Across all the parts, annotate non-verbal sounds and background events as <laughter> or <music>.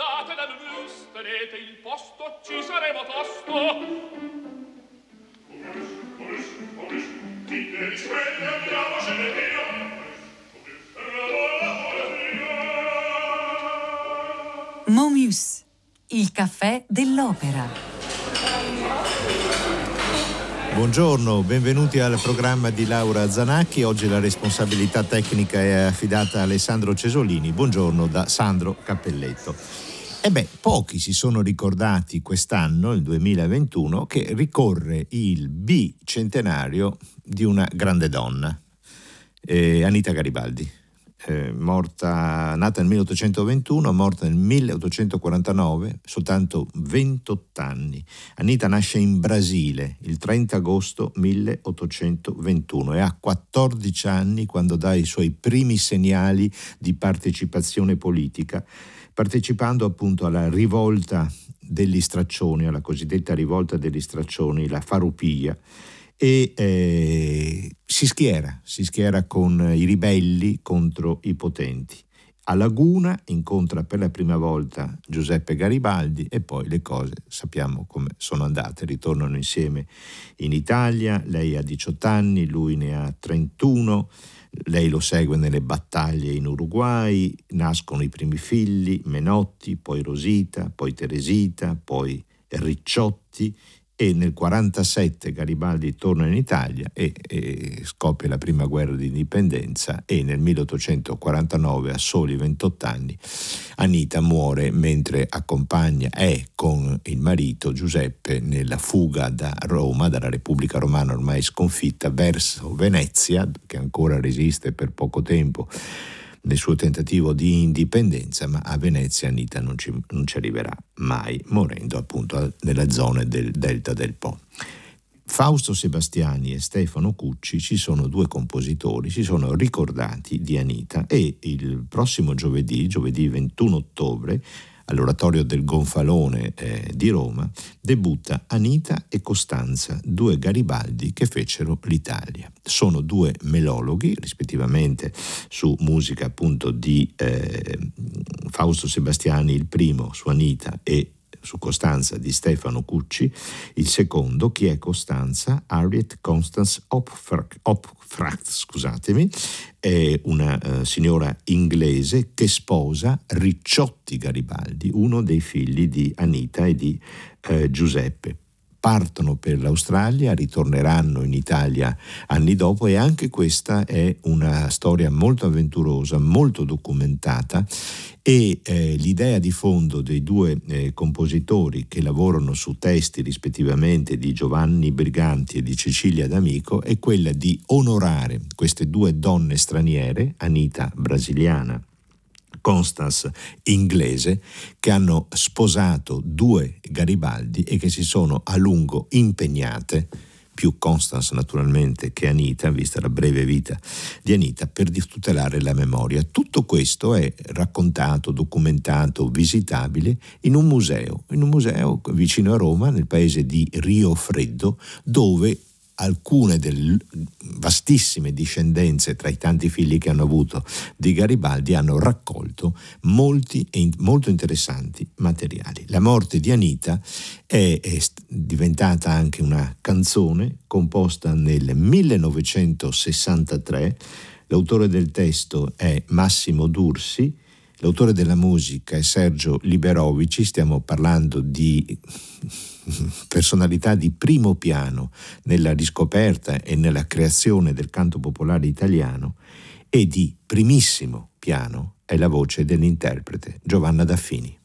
andate dal mus, tenete il posto, ci saremo tosto. Momus, il caffè dell'opera. Buongiorno, benvenuti al programma di Laura Zanacchi. Oggi la responsabilità tecnica è affidata a Alessandro Cesolini. Buongiorno da Sandro Cappelletto. E beh, pochi si sono ricordati quest'anno, il 2021, che ricorre il bicentenario di una grande donna, eh, Anita Garibaldi eh, morta, nata nel 1821, morta nel 1849, soltanto 28 anni. Anita nasce in Brasile il 30 agosto 1821 e ha 14 anni quando dà i suoi primi segnali di partecipazione politica, partecipando appunto alla rivolta degli straccioni, alla cosiddetta rivolta degli straccioni, la farupia e eh, si schiera, si schiera con i ribelli contro i potenti. A Laguna incontra per la prima volta Giuseppe Garibaldi e poi le cose sappiamo come sono andate, ritornano insieme in Italia, lei ha 18 anni, lui ne ha 31, lei lo segue nelle battaglie in Uruguay, nascono i primi figli, Menotti, poi Rosita, poi Teresita, poi Ricciotti e nel 1947 Garibaldi torna in Italia e, e, scoppia la prima guerra di indipendenza e nel 1849 a soli 28 anni Anita muore mentre accompagna è con il marito Giuseppe nella fuga da Roma, dalla Repubblica Romana ormai sconfitta verso Venezia che ancora resiste per poco tempo nel suo tentativo di indipendenza, ma a Venezia Anita non ci, non ci arriverà mai, morendo appunto nella zona del delta del Po. Fausto Sebastiani e Stefano Cucci ci sono due compositori, si sono ricordati di Anita e il prossimo giovedì, giovedì 21 ottobre, all'oratorio del Gonfalone eh, di Roma, debutta Anita e Costanza, due Garibaldi che fecero l'Italia. Sono due melologhi, rispettivamente su musica appunto di eh, Fausto Sebastiani il primo, su Anita e su Costanza di Stefano Cucci, il secondo, chi è Costanza? Harriet Constance Hopfracht, scusatemi, è una uh, signora inglese che sposa Ricciotti Garibaldi, uno dei figli di Anita e di uh, Giuseppe partono per l'Australia, ritorneranno in Italia anni dopo e anche questa è una storia molto avventurosa, molto documentata e eh, l'idea di fondo dei due eh, compositori che lavorano su testi rispettivamente di Giovanni Briganti e di Cecilia D'Amico è quella di onorare queste due donne straniere, Anita brasiliana Constance inglese che hanno sposato due Garibaldi e che si sono a lungo impegnate più Constance naturalmente che Anita, vista la breve vita di Anita, per tutelare la memoria. Tutto questo è raccontato, documentato, visitabile in un museo, in un museo vicino a Roma, nel paese di Rio Freddo, dove alcune delle vastissime discendenze tra i tanti figli che hanno avuto di Garibaldi hanno raccolto molti e molto interessanti materiali. La morte di Anita è, è diventata anche una canzone composta nel 1963. L'autore del testo è Massimo Dursi, l'autore della musica è Sergio Liberovici, stiamo parlando di <laughs> personalità di primo piano nella riscoperta e nella creazione del canto popolare italiano e di primissimo piano è la voce dell'interprete Giovanna Daffini.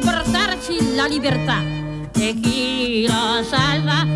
Per riportarci la libertà. E chi lo salva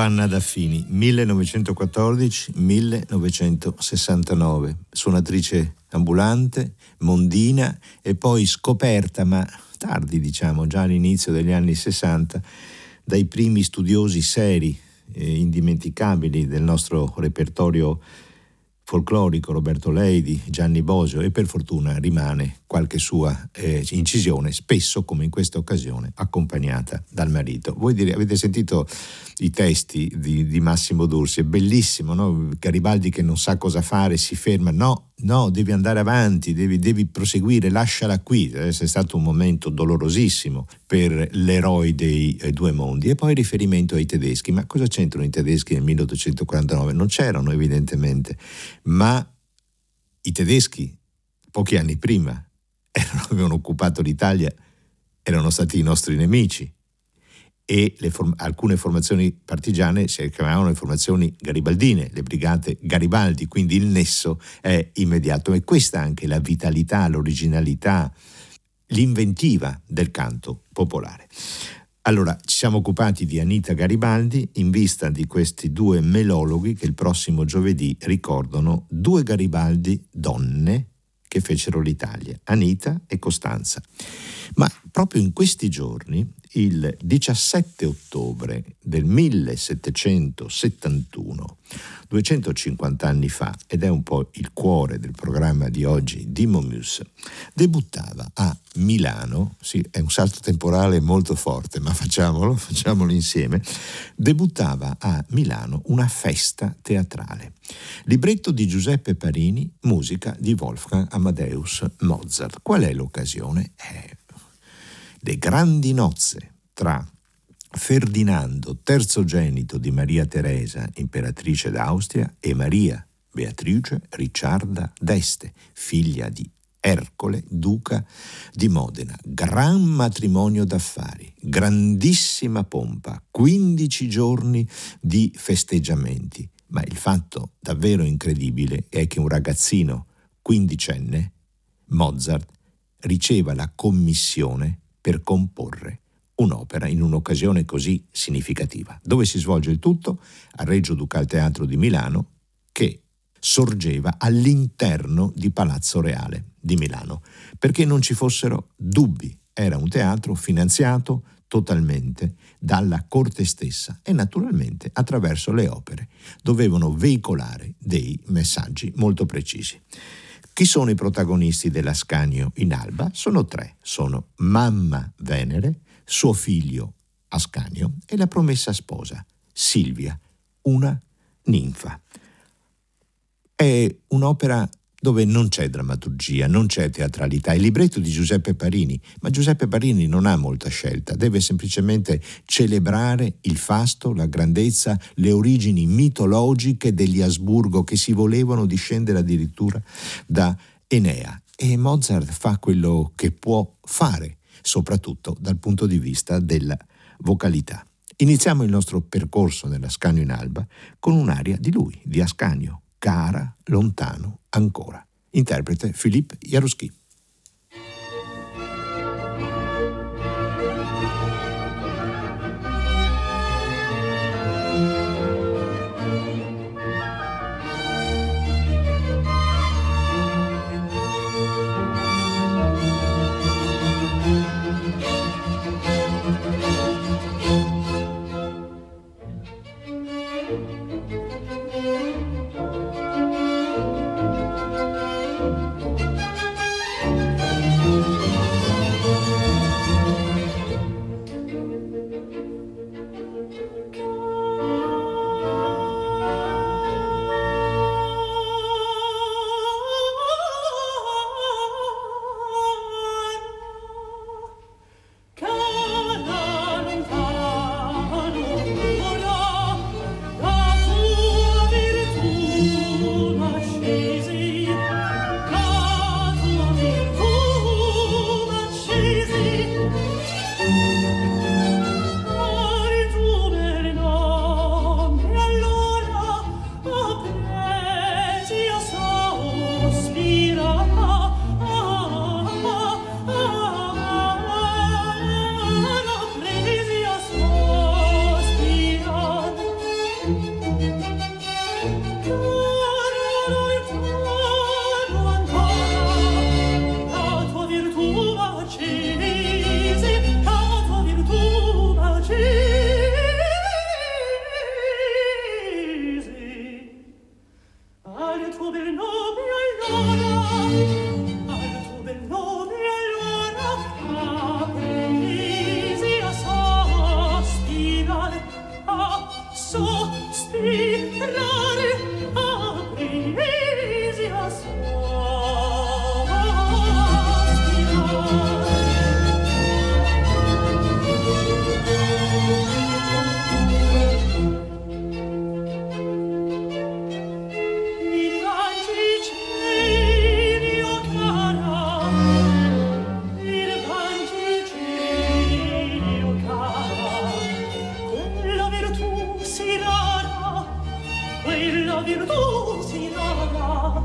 Giovanna Daffini, 1914-1969, suonatrice ambulante, mondina e poi scoperta, ma tardi diciamo, già all'inizio degli anni 60, dai primi studiosi seri e indimenticabili del nostro repertorio folclorico Roberto Leidi, Gianni Bosio e per fortuna rimane qualche sua eh, incisione, spesso come in questa occasione accompagnata dal marito. Voi dire, avete sentito i testi di, di Massimo Dursi, è bellissimo, no? Garibaldi che non sa cosa fare, si ferma, no, no, devi andare avanti, devi, devi proseguire, lasciala qui, deve essere stato un momento dolorosissimo per l'eroe dei eh, due mondi. E poi riferimento ai tedeschi, ma cosa c'entrano i tedeschi nel 1849? Non c'erano evidentemente, ma i tedeschi pochi anni prima <laughs> erano, avevano occupato l'Italia, erano stati i nostri nemici. E form- alcune formazioni partigiane si chiamavano le formazioni garibaldine, le brigate Garibaldi, quindi il nesso è immediato. E questa anche la vitalità, l'originalità, l'inventiva del canto popolare. Allora, ci siamo occupati di Anita Garibaldi in vista di questi due melologhi che il prossimo giovedì ricordano due Garibaldi donne che fecero l'Italia, Anita e Costanza. Ma proprio in questi giorni, il 17 ottobre del 1771, 250 anni fa, ed è un po' il cuore del programma di oggi di Momus, debuttava a Milano, sì, è un salto temporale molto forte, ma facciamolo, <laughs> facciamolo insieme, debuttava a Milano una festa teatrale. Libretto di Giuseppe Parini, musica di Wolfgang Amadeus Mozart. Qual è l'occasione? Eh, le grandi nozze tra Ferdinando, terzogenito di Maria Teresa, imperatrice d'Austria, e Maria Beatrice Ricciarda d'Este, figlia di Ercole, duca di Modena. Gran matrimonio d'affari, grandissima pompa, 15 giorni di festeggiamenti. Ma il fatto davvero incredibile è che un ragazzino quindicenne, Mozart, riceva la commissione per comporre un'opera in un'occasione così significativa. Dove si svolge il tutto? Al Reggio Ducal Teatro di Milano, che sorgeva all'interno di Palazzo Reale di Milano, perché non ci fossero dubbi. Era un teatro finanziato totalmente dalla corte stessa e naturalmente attraverso le opere dovevano veicolare dei messaggi molto precisi. Chi sono i protagonisti dell'Ascanio in Alba? Sono tre. Sono Mamma Venere, suo figlio Ascanio e la promessa sposa, Silvia, una ninfa. È un'opera dove non c'è drammaturgia, non c'è teatralità. Il libretto di Giuseppe Parini, ma Giuseppe Parini non ha molta scelta, deve semplicemente celebrare il fasto, la grandezza, le origini mitologiche degli Asburgo che si volevano discendere addirittura da Enea. E Mozart fa quello che può fare, soprattutto dal punto di vista della vocalità. Iniziamo il nostro percorso nell'Ascanio in Alba con un'aria di lui, di Ascanio, cara, lontano, ancora. Interprete Philippe Jaruski. virtù si lava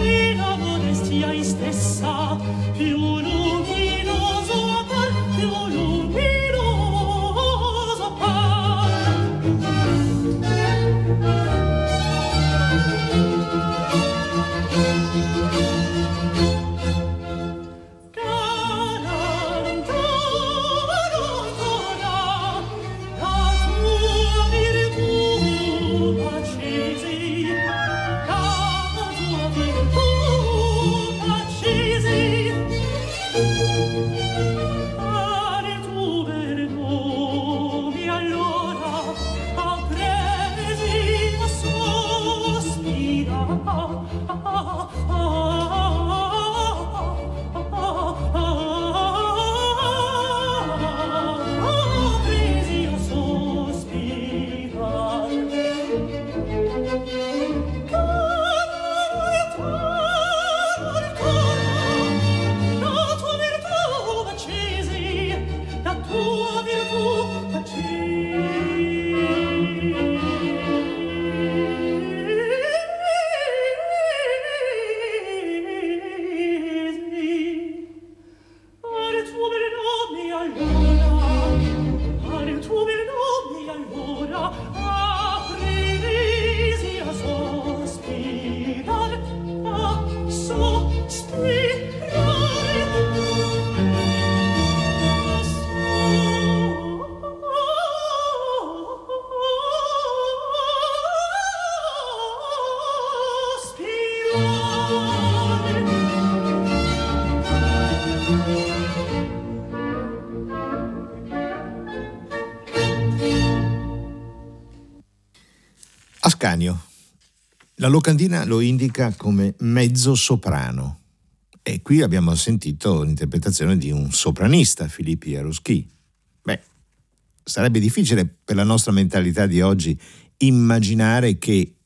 e la modestia istessa più locandina lo indica come mezzo soprano e qui abbiamo sentito l'interpretazione di un sopranista, Filippi Jaroschi. Beh, sarebbe difficile per la nostra mentalità di oggi immaginare che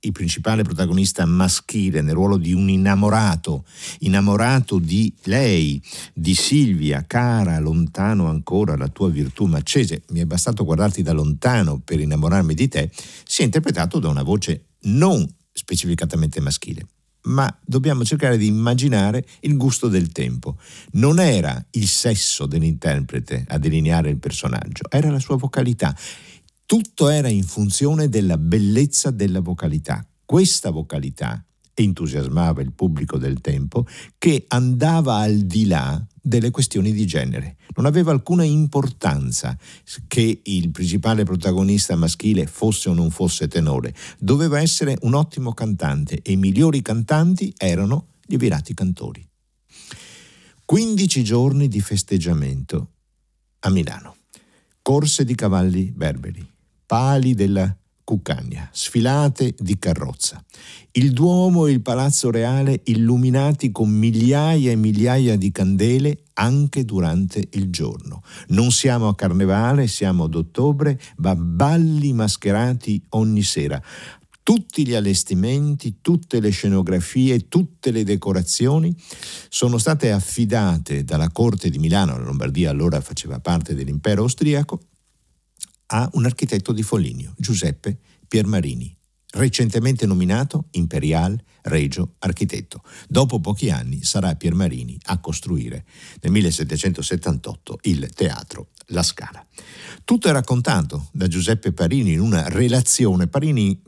il principale protagonista maschile nel ruolo di un innamorato, innamorato di lei, di Silvia, cara, lontano ancora la tua virtù macese, mi è bastato guardarti da lontano per innamorarmi di te, sia interpretato da una voce non specificatamente maschile. Ma dobbiamo cercare di immaginare il gusto del tempo. Non era il sesso dell'interprete a delineare il personaggio, era la sua vocalità. Tutto era in funzione della bellezza della vocalità. Questa vocalità entusiasmava il pubblico del tempo che andava al di là delle questioni di genere. Non aveva alcuna importanza che il principale protagonista maschile fosse o non fosse tenore. Doveva essere un ottimo cantante e i migliori cantanti erano gli virati cantori. 15 giorni di festeggiamento a Milano. Corse di cavalli berberi, pali della Cuccagna, sfilate di carrozza. Il Duomo e il Palazzo Reale illuminati con migliaia e migliaia di candele anche durante il giorno. Non siamo a carnevale, siamo ad ottobre, ma balli mascherati ogni sera. Tutti gli allestimenti, tutte le scenografie, tutte le decorazioni sono state affidate dalla Corte di Milano, la Lombardia allora faceva parte dell'impero austriaco, a un architetto di Foligno, Giuseppe Piermarini, recentemente nominato Imperial Regio Architetto. Dopo pochi anni sarà Piermarini a costruire nel 1778 il teatro La Scala. Tutto è raccontato da Giuseppe Parini in una relazione. Parini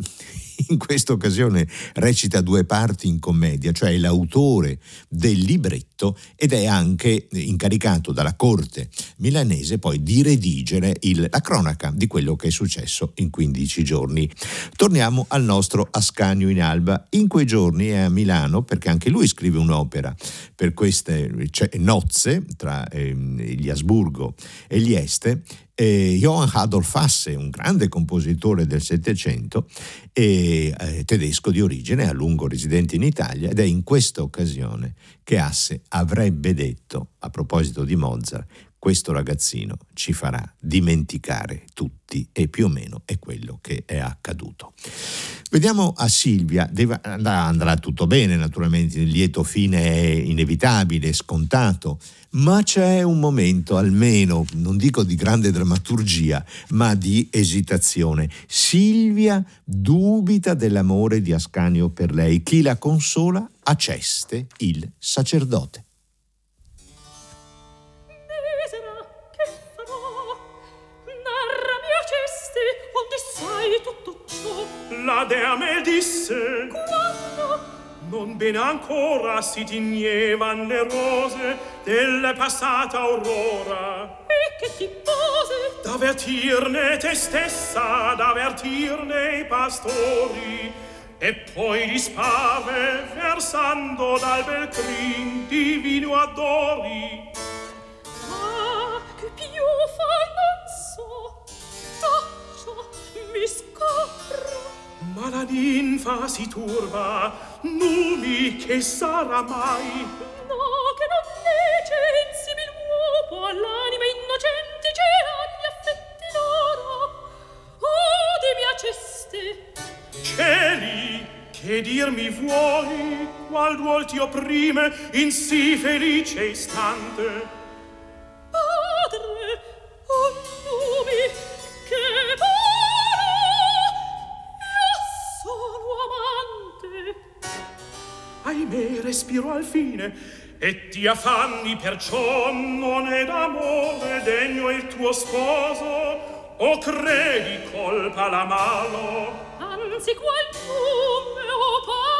<laughs> in questa occasione recita due parti in commedia, cioè è l'autore del libretto ed è anche incaricato dalla corte milanese poi di redigere il, la cronaca di quello che è successo in 15 giorni. Torniamo al nostro Ascanio in Alba. In quei giorni è a Milano perché anche lui scrive un'opera per queste cioè, nozze tra eh, gli Asburgo e gli Este. Eh, Johann Adolf Hasse, un grande compositore del Settecento, eh, tedesco di origine, a lungo residente in Italia, ed è in questa occasione che Hasse avrebbe detto, a proposito di Mozart, questo ragazzino ci farà dimenticare tutti e più o meno è quello che è accaduto. Vediamo a Silvia, Deve, andrà, andrà tutto bene naturalmente, il lieto fine è inevitabile, scontato, ma c'è un momento almeno, non dico di grande drammaturgia, ma di esitazione. Silvia dubita dell'amore di Ascanio per lei. Chi la consola? Aceste, il sacerdote. Medea me disse Quando? Non ben ancora si tignevan le rose della passata aurora. E che ti pose? D'avvertirne te stessa, d'avvertirne i pastori, e poi dispare versando dal bel crin, divino adori. ninfa si turba numi che sarà mai. No che non lece insibil uopo all'anima innocente ceran gli affetti loro oh de mia ceste cieli che dir mi vuoi qual duol ti opprime in sì felice istante? fine e ti affanni perciò non è d'amore degno il tuo sposo o credi colpa la malo? Anzi qual tu mio padre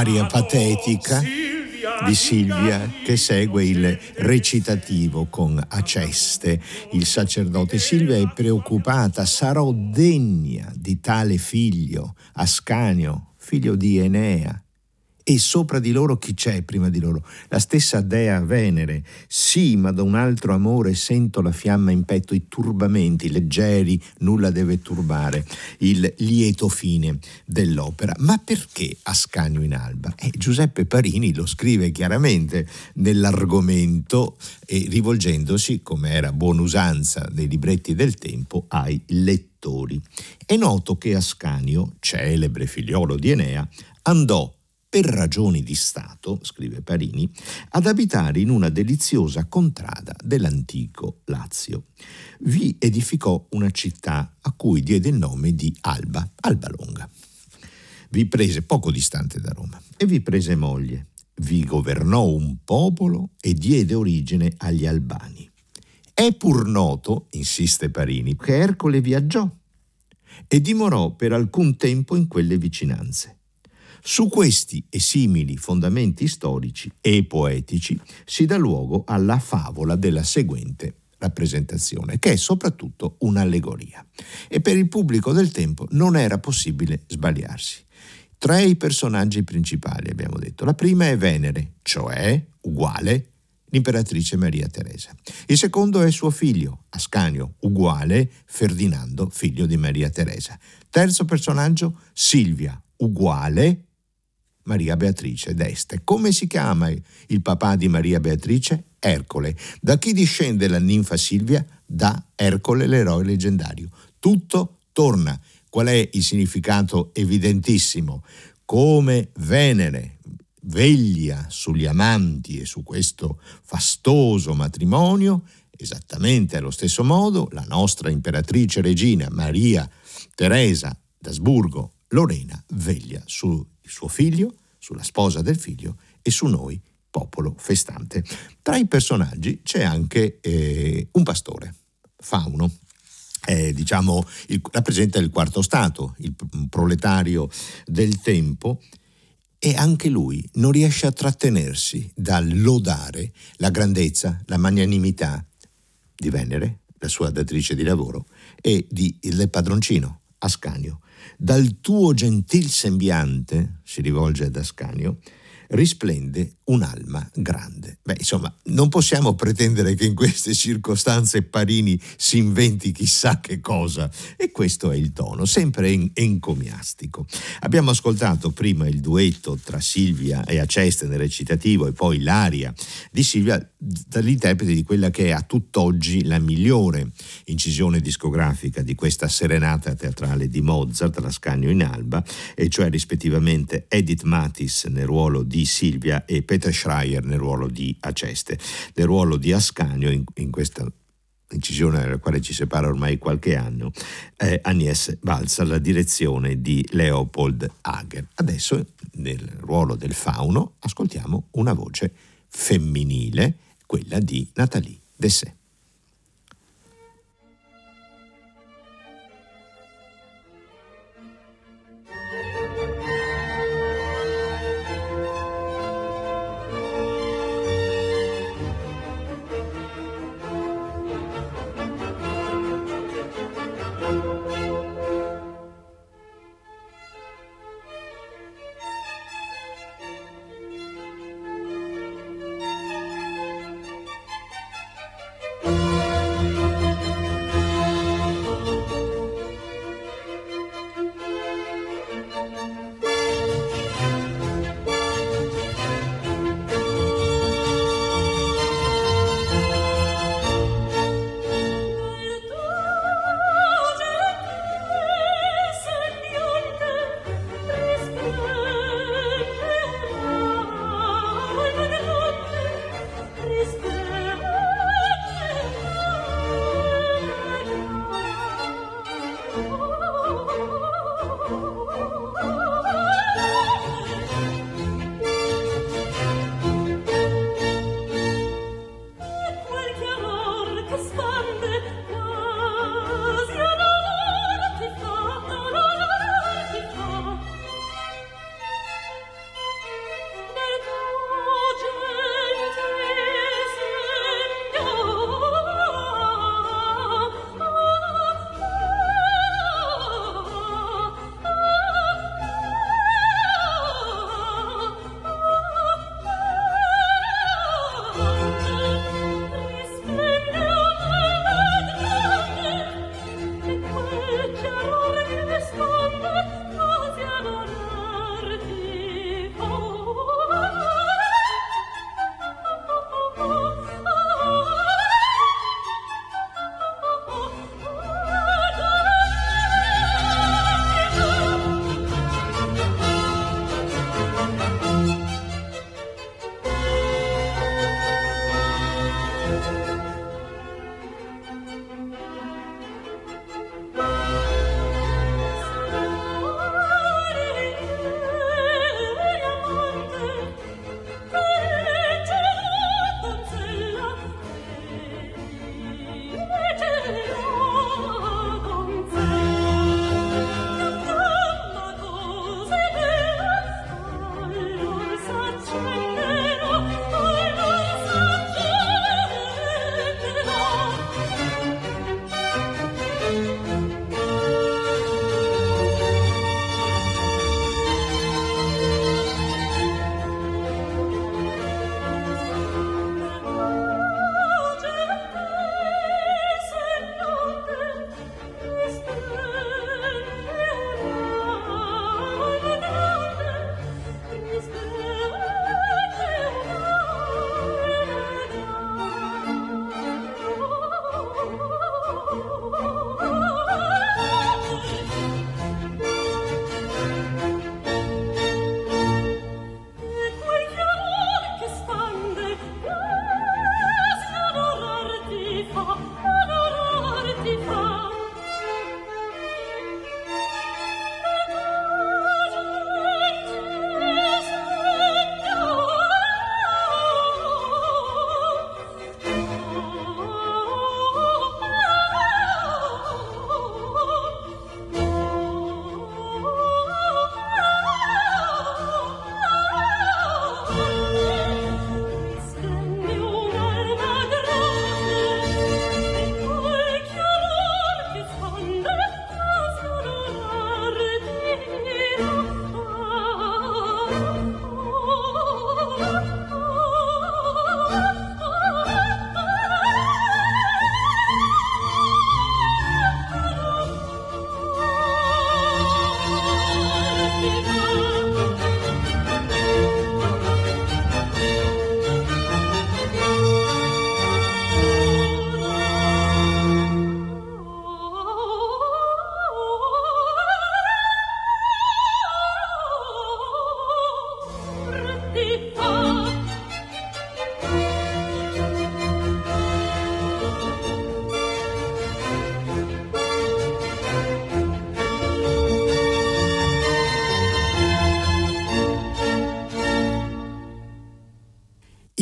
aria patetica di Silvia che segue il recitativo con Aceste. Il sacerdote Silvia è preoccupata, sarò degna di tale figlio, Ascanio, figlio di Enea e sopra di loro chi c'è prima di loro? La stessa dea Venere. Sì, ma da un altro amore sento la fiamma in petto, i turbamenti leggeri, nulla deve turbare, il lieto fine dell'opera. Ma perché Ascanio in alba? Eh, Giuseppe Parini lo scrive chiaramente nell'argomento e rivolgendosi, come era buona usanza dei libretti del tempo, ai lettori. È noto che Ascanio, celebre figliolo di Enea, andò per ragioni di Stato, scrive Parini, ad abitare in una deliziosa contrada dell'antico Lazio. Vi edificò una città a cui diede il nome di Alba, Alba Longa. Vi prese poco distante da Roma e vi prese moglie. Vi governò un popolo e diede origine agli Albani. È pur noto, insiste Parini, che Ercole viaggiò e dimorò per alcun tempo in quelle vicinanze su questi e simili fondamenti storici e poetici si dà luogo alla favola della seguente rappresentazione, che è soprattutto un'allegoria. E per il pubblico del tempo non era possibile sbagliarsi. Tre i personaggi principali, abbiamo detto. La prima è Venere, cioè uguale l'imperatrice Maria Teresa. Il secondo è suo figlio, Ascanio, uguale Ferdinando, figlio di Maria Teresa. Terzo personaggio, Silvia, uguale Maria Beatrice d'Este. Come si chiama il papà di Maria Beatrice? Ercole. Da chi discende la ninfa Silvia? Da Ercole, l'eroe leggendario. Tutto torna. Qual è il significato evidentissimo? Come Venere veglia sugli amanti e su questo fastoso matrimonio, esattamente allo stesso modo la nostra imperatrice regina Maria Teresa d'Asburgo Lorena veglia su suo figlio, sulla sposa del figlio e su noi, popolo festante. Tra i personaggi c'è anche eh, un pastore, Fauno. Eh, diciamo, il, rappresenta il quarto stato, il proletario del tempo, e anche lui non riesce a trattenersi dal lodare la grandezza, la magnanimità di Venere, la sua datrice di lavoro, e di, del padroncino, Ascanio, dal tuo gentil sembiante, si rivolge ad Ascanio, risplende un'alma grande. Beh, insomma, non possiamo pretendere che in queste circostanze Parini si inventi chissà che cosa e questo è il tono, sempre en- encomiastico. Abbiamo ascoltato prima il duetto tra Silvia e Aceste nel recitativo e poi l'aria di Silvia dall'interprete di quella che è a tutt'oggi la migliore incisione discografica di questa serenata teatrale di Mozart, la Scagno in Alba, e cioè rispettivamente Edith Matis nel ruolo di Silvia e Peter Schreier nel ruolo di Aceste. Nel ruolo di Ascanio, in, in questa incisione dalla quale ci separa ormai qualche anno, eh, Agnès Balsa la direzione di Leopold Hager. Adesso nel ruolo del fauno ascoltiamo una voce femminile, quella di Nathalie Dessé.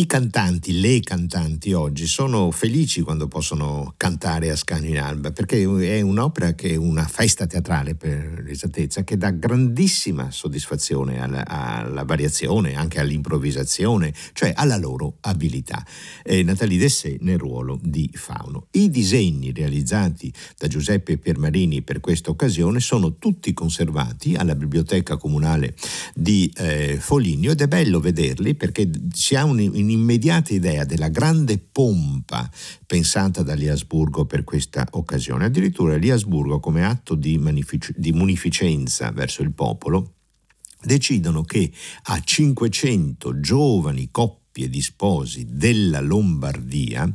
Cantanti, le cantanti oggi sono felici quando possono cantare a Scagno in Alba perché è un'opera che è una festa teatrale per l'esattezza che dà grandissima soddisfazione alla, alla variazione, anche all'improvvisazione, cioè alla loro abilità. Eh, Natalie Dessé nel ruolo di Fauno. I disegni realizzati da Giuseppe Piermarini per questa occasione sono tutti conservati alla Biblioteca Comunale di eh, Foligno ed è bello vederli perché si ha un un'immediata idea della grande pompa pensata dagli Asburgo per questa occasione. Addirittura gli Asburgo, come atto di, magnific- di munificenza verso il popolo, decidono che a 500 giovani coppie di sposi della Lombardia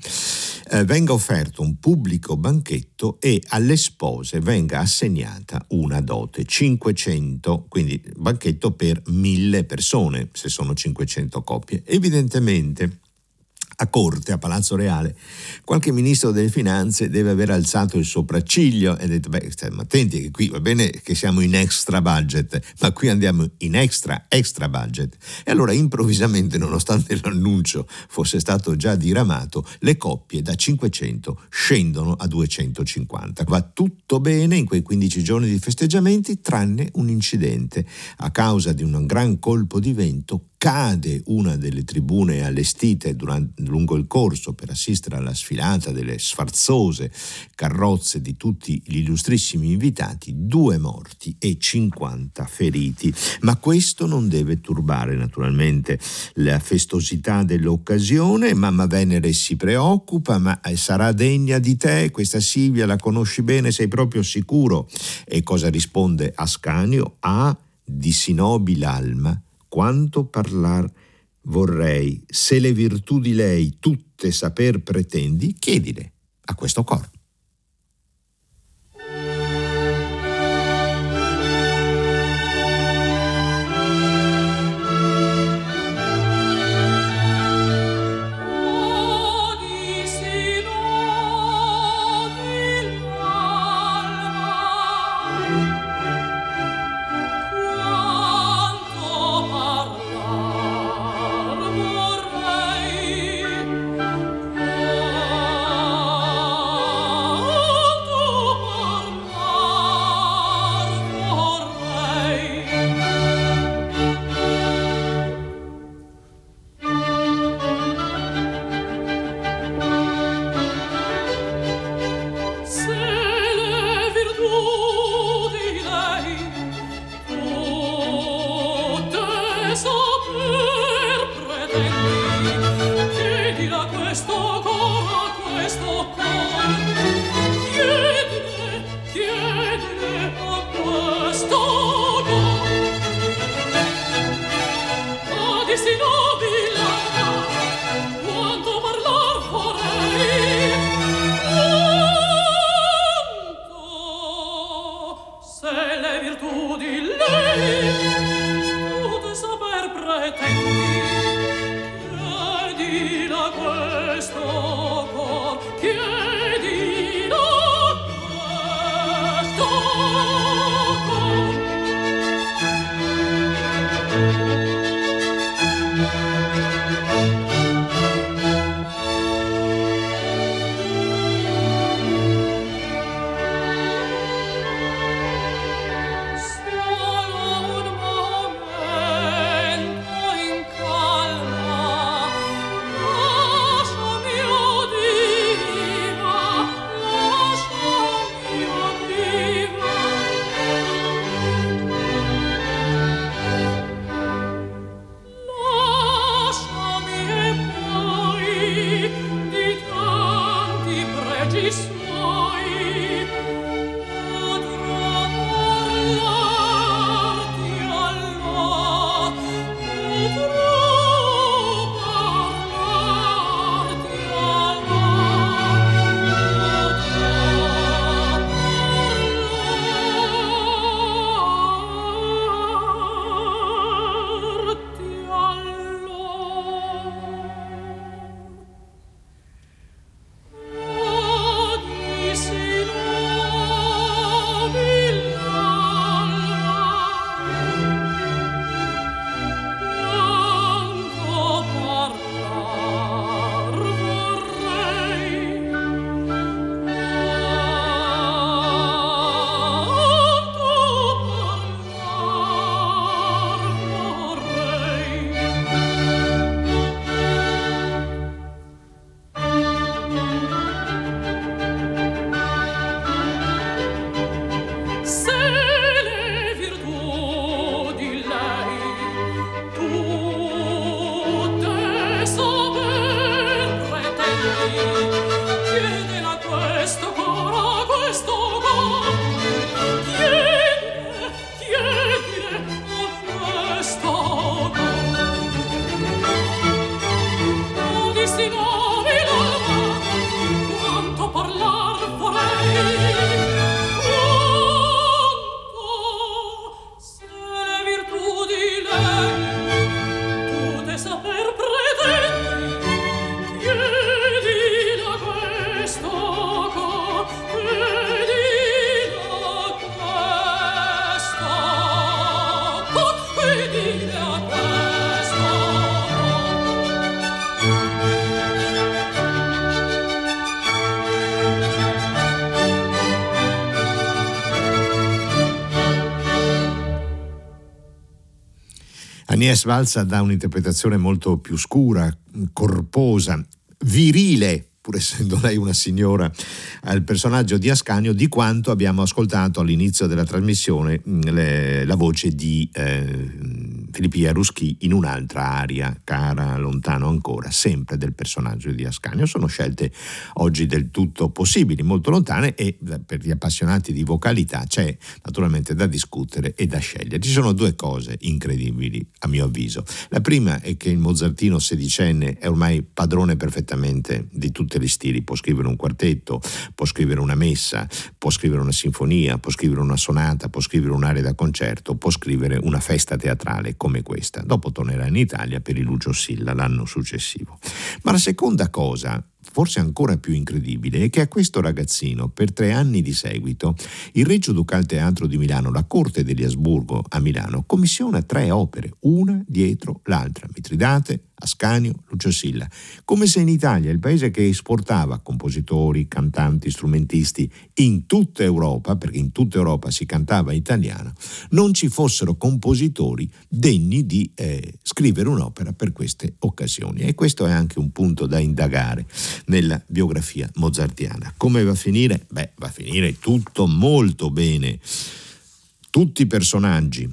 eh, venga offerto un pubblico banchetto e alle spose venga assegnata una dote, 500, quindi banchetto per mille persone, se sono 500 coppie. Evidentemente a corte, a Palazzo Reale, qualche ministro delle finanze deve aver alzato il sopracciglio e detto, beh, stiamo attenti che qui va bene che siamo in extra budget, ma qui andiamo in extra, extra budget. E allora improvvisamente, nonostante l'annuncio fosse stato già diramato, le coppie da 500 scendono a 250. Va tutto bene in quei 15 giorni di festeggiamenti, tranne un incidente. A causa di un gran colpo di vento, cade una delle tribune allestite durante, lungo il corso per assistere alla sfilata delle sfarzose carrozze di tutti gli illustrissimi invitati, due morti e 50 feriti. Ma questo non deve turbare naturalmente la festosità dell'occasione. Mamma Venere si preoccupa, ma eh, sarà degna di te? Questa Silvia la conosci bene, sei proprio sicuro? E cosa risponde Ascanio? Ah, di Sinobi l'alma quanto parlar vorrei, se le virtù di lei tutte saper pretendi, chiedile a questo cor. Agnès Valsa dà un'interpretazione molto più scura, corposa, virile pur essendo lei una signora, al personaggio di Ascanio, di quanto abbiamo ascoltato all'inizio della trasmissione le, la voce di eh, Filippi Ruschi in un'altra aria, cara, lontano ancora, sempre del personaggio di Ascanio. Sono scelte oggi del tutto possibili, molto lontane e eh, per gli appassionati di vocalità c'è naturalmente da discutere e da scegliere. Ci sono due cose incredibili a mio avviso. La prima è che il mozartino sedicenne è ormai padrone perfettamente di tutti gli stili, può scrivere un quartetto, può scrivere una messa, può scrivere una sinfonia, può scrivere una sonata, può scrivere un'area da concerto, può scrivere una festa teatrale come questa. Dopo tornerà in Italia per il Lucio Silla l'anno successivo. Ma la seconda cosa forse ancora più incredibile, è che a questo ragazzino, per tre anni di seguito, il Reggio Ducal Teatro di Milano, la Corte degli Asburgo a Milano, commissiona tre opere, una dietro l'altra, Mitridate, Ascanio, Lucio Silla, come se in Italia, il paese che esportava compositori, cantanti, strumentisti in tutta Europa, perché in tutta Europa si cantava italiano, non ci fossero compositori degni di eh, scrivere un'opera per queste occasioni. E questo è anche un punto da indagare nella biografia mozartiana. Come va a finire? Beh, va a finire tutto molto bene. Tutti i personaggi,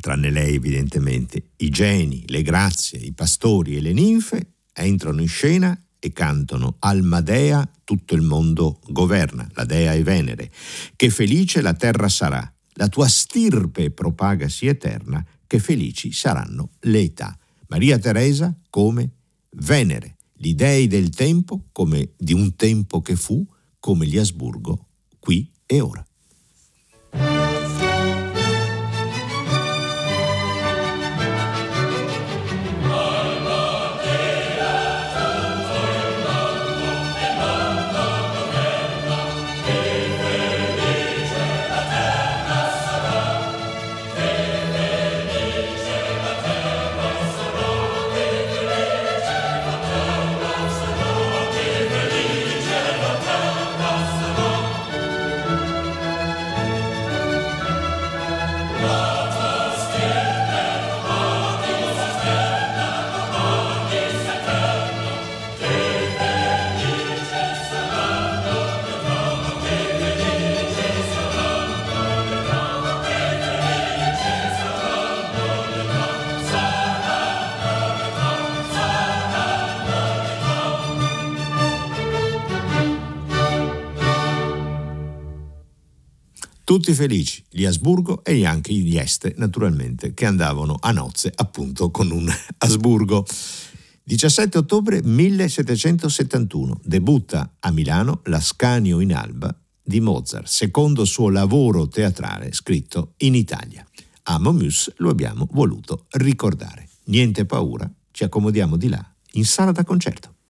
tranne lei evidentemente, i geni, le grazie, i pastori e le ninfe entrano in scena e cantano Almadea tutto il mondo governa, la dea è Venere, che felice la terra sarà, la tua stirpe propagasi eterna, che felici saranno le età. Maria Teresa come Venere, gli dei del tempo come di un tempo che fu, come gli Asburgo, qui e ora. Tutti felici, gli Asburgo e anche gli Este, naturalmente, che andavano a nozze appunto con un <laughs> Asburgo. 17 ottobre 1771 debutta a Milano l'Ascanio in Alba di Mozart, secondo suo lavoro teatrale scritto in Italia. A Momus lo abbiamo voluto ricordare. Niente paura, ci accomodiamo di là, in sala da concerto.